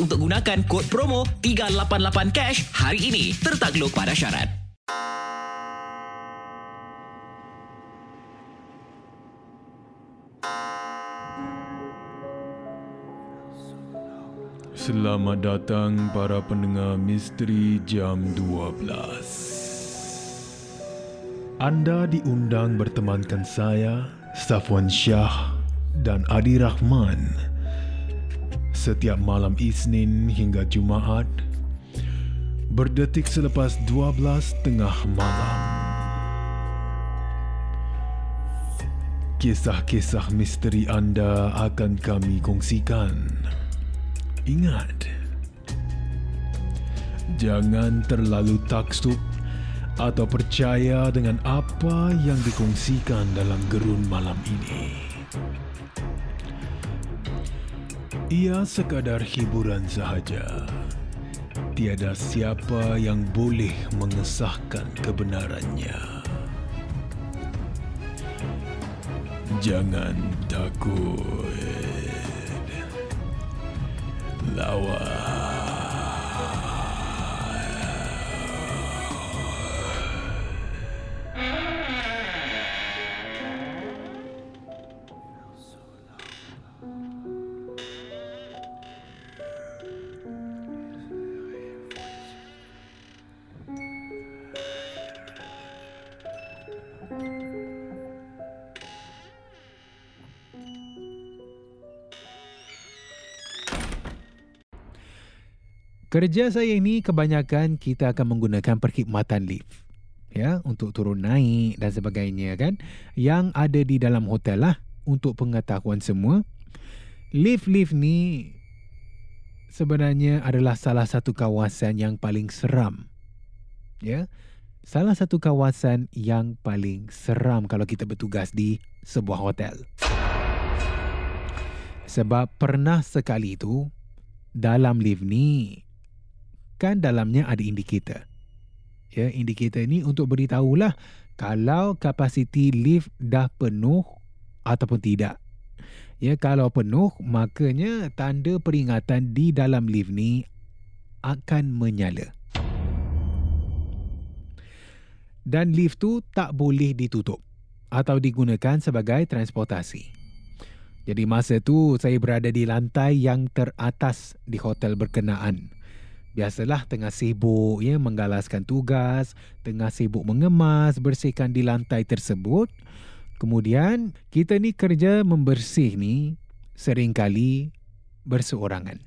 untuk gunakan kod promo 388 cash hari ini. Tertakluk pada syarat. Selamat datang para pendengar Misteri Jam 12. Anda diundang bertemankan saya, Safwan Shah dan Adi Rahman setiap malam Isnin hingga Jumaat berdetik selepas 12 tengah malam. Kisah-kisah misteri anda akan kami kongsikan. Ingat, jangan terlalu taksub atau percaya dengan apa yang dikongsikan dalam gerun malam ini. Ia sekadar hiburan sahaja. Tiada siapa yang boleh mengesahkan kebenarannya. Jangan takut. Lawan. Kerja saya ini kebanyakan kita akan menggunakan perkhidmatan lift. Ya, untuk turun naik dan sebagainya kan. Yang ada di dalam hotel lah untuk pengetahuan semua. Lift-lift ni sebenarnya adalah salah satu kawasan yang paling seram. Ya. Salah satu kawasan yang paling seram kalau kita bertugas di sebuah hotel. Sebab pernah sekali itu dalam lift ni kan dalamnya ada indikator. Ya, indikator ni untuk beritahulah kalau kapasiti lift dah penuh ataupun tidak. Ya, kalau penuh, makanya tanda peringatan di dalam lift ni akan menyala. Dan lift tu tak boleh ditutup atau digunakan sebagai transportasi. Jadi masa tu saya berada di lantai yang teratas di hotel berkenaan. Biasalah tengah sibuk ya menggalaskan tugas, tengah sibuk mengemas, bersihkan di lantai tersebut. Kemudian kita ni kerja membersih ni seringkali berseorangan.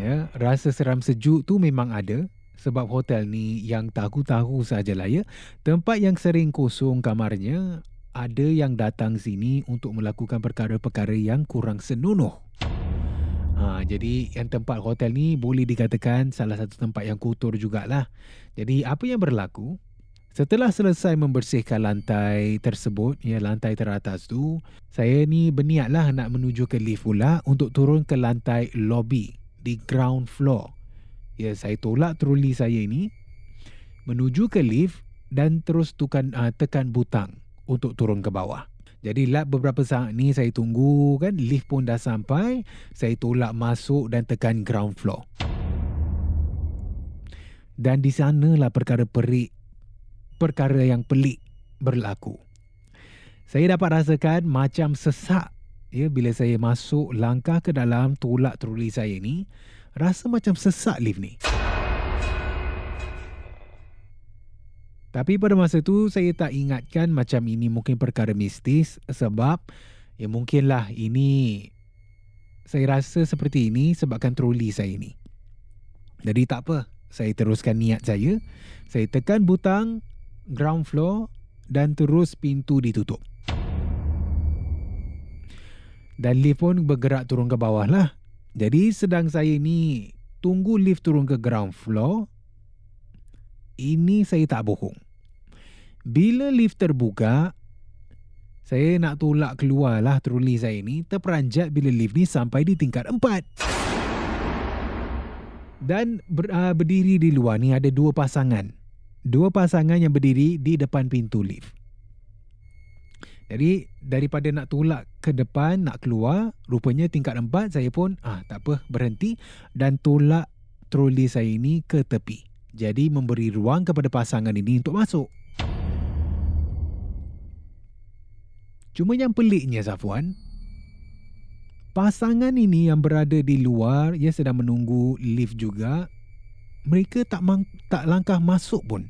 Ya, rasa seram sejuk tu memang ada sebab hotel ni yang tahu-tahu sajalah ya. Tempat yang sering kosong kamarnya ada yang datang sini untuk melakukan perkara-perkara yang kurang senonoh. Ha, jadi yang tempat hotel ni boleh dikatakan salah satu tempat yang kotor jugalah. Jadi apa yang berlaku? Setelah selesai membersihkan lantai tersebut, ya lantai teratas tu, saya ni berniatlah nak menuju ke lift pula untuk turun ke lantai lobby di ground floor. Ya, saya tolak troli saya ini menuju ke lift dan terus tukan, uh, tekan butang untuk turun ke bawah. Jadi lap beberapa saat ni saya tunggu kan lift pun dah sampai, saya tolak masuk dan tekan ground floor. Dan di sanalah perkara perik, perkara yang pelik berlaku. Saya dapat rasakan macam sesak ya bila saya masuk langkah ke dalam tolak troli saya ni, rasa macam sesak lift ni. Tapi pada masa tu saya tak ingatkan macam ini mungkin perkara mistis sebab ya mungkinlah ini saya rasa seperti ini sebabkan troli saya ini. Jadi tak apa, saya teruskan niat saya. Saya tekan butang ground floor dan terus pintu ditutup. Dan lift pun bergerak turun ke bawah lah. Jadi sedang saya ni tunggu lift turun ke ground floor, ini saya tak bohong. Bila lift terbuka, saya nak tolak keluar lah troli saya ni terperanjat bila lift ni sampai di tingkat empat. Dan ber, uh, berdiri di luar ni ada dua pasangan. Dua pasangan yang berdiri di depan pintu lift. Jadi daripada nak tolak ke depan, nak keluar, rupanya tingkat empat saya pun ah tak apa berhenti dan tolak troli saya ini ke tepi. Jadi memberi ruang kepada pasangan ini untuk masuk. Cuma yang peliknya Safwan, pasangan ini yang berada di luar, ia sedang menunggu lift juga. Mereka tak mang- tak langkah masuk pun.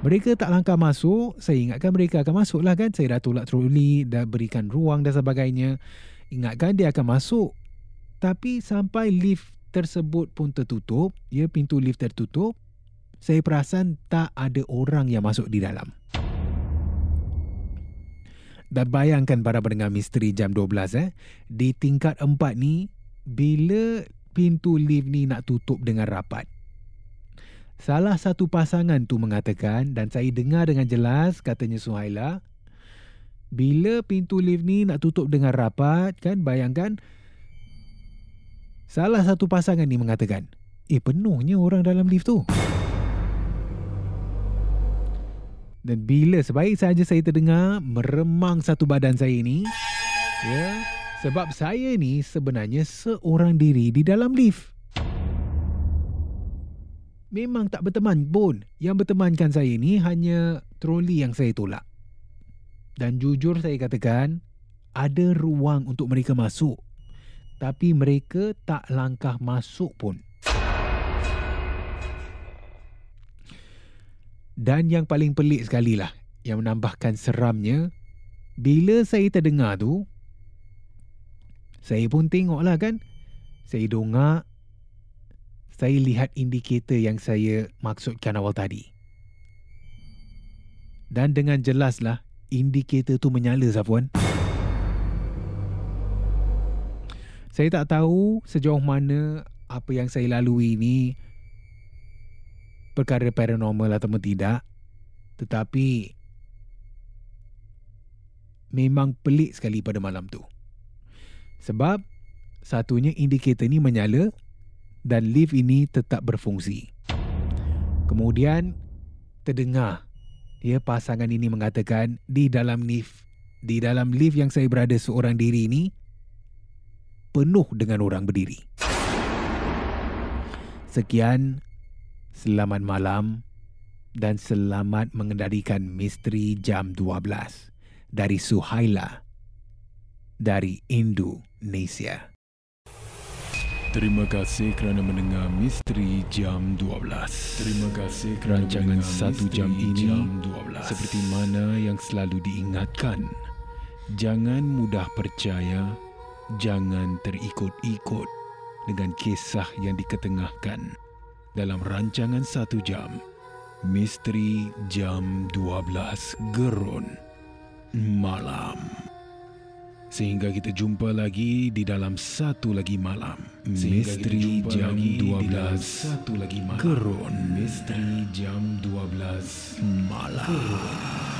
Mereka tak langkah masuk, saya ingatkan mereka akan masuk lah kan. Saya dah tolak troli, dah berikan ruang dan sebagainya. Ingatkan dia akan masuk. Tapi sampai lift tersebut pun tertutup, ya pintu lift tertutup, saya perasan tak ada orang yang masuk di dalam. Dan bayangkan para pendengar misteri jam 12 eh, di tingkat 4 ni bila pintu lift ni nak tutup dengan rapat. Salah satu pasangan tu mengatakan dan saya dengar dengan jelas katanya Suhaila bila pintu lift ni nak tutup dengan rapat kan bayangkan salah satu pasangan ni mengatakan eh penuhnya orang dalam lift tu. Dan bila sebaik saja saya terdengar meremang satu badan saya ini, ya, sebab saya ni sebenarnya seorang diri di dalam lift. Memang tak berteman pun. Yang bertemankan saya ini hanya troli yang saya tolak. Dan jujur saya katakan, ada ruang untuk mereka masuk. Tapi mereka tak langkah masuk pun. Dan yang paling pelik sekali lah yang menambahkan seramnya, bila saya terdengar tu, saya pun tengok lah kan. Saya dongak, saya lihat indikator yang saya maksudkan awal tadi. Dan dengan jelas lah, indikator tu menyala Safwan. Saya tak tahu sejauh mana apa yang saya lalui ni perkara paranormal atau tidak. Tetapi memang pelik sekali pada malam tu. Sebab satunya indikator ni menyala dan lift ini tetap berfungsi. Kemudian terdengar ya pasangan ini mengatakan di dalam lift di dalam lift yang saya berada seorang diri ini penuh dengan orang berdiri. Sekian Selamat malam dan selamat mengendalikan misteri jam 12 dari Suhaila dari Indonesia. Terima kasih kerana mendengar Misteri Jam 12. Terima kasih kerana rancangan satu jam ini jam 12. seperti mana yang selalu diingatkan. Jangan mudah percaya, jangan terikut-ikut dengan kisah yang diketengahkan dalam rancangan satu jam Misteri Jam 12 Gerun Malam. Sehingga kita jumpa lagi di dalam satu lagi malam Misteri Jam 12 satu lagi malam Gerun. Misteri Jam 12 Malam Gerun.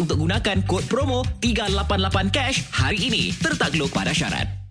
untuk gunakan kod promo 388 cash hari ini. Tertakluk pada syarat.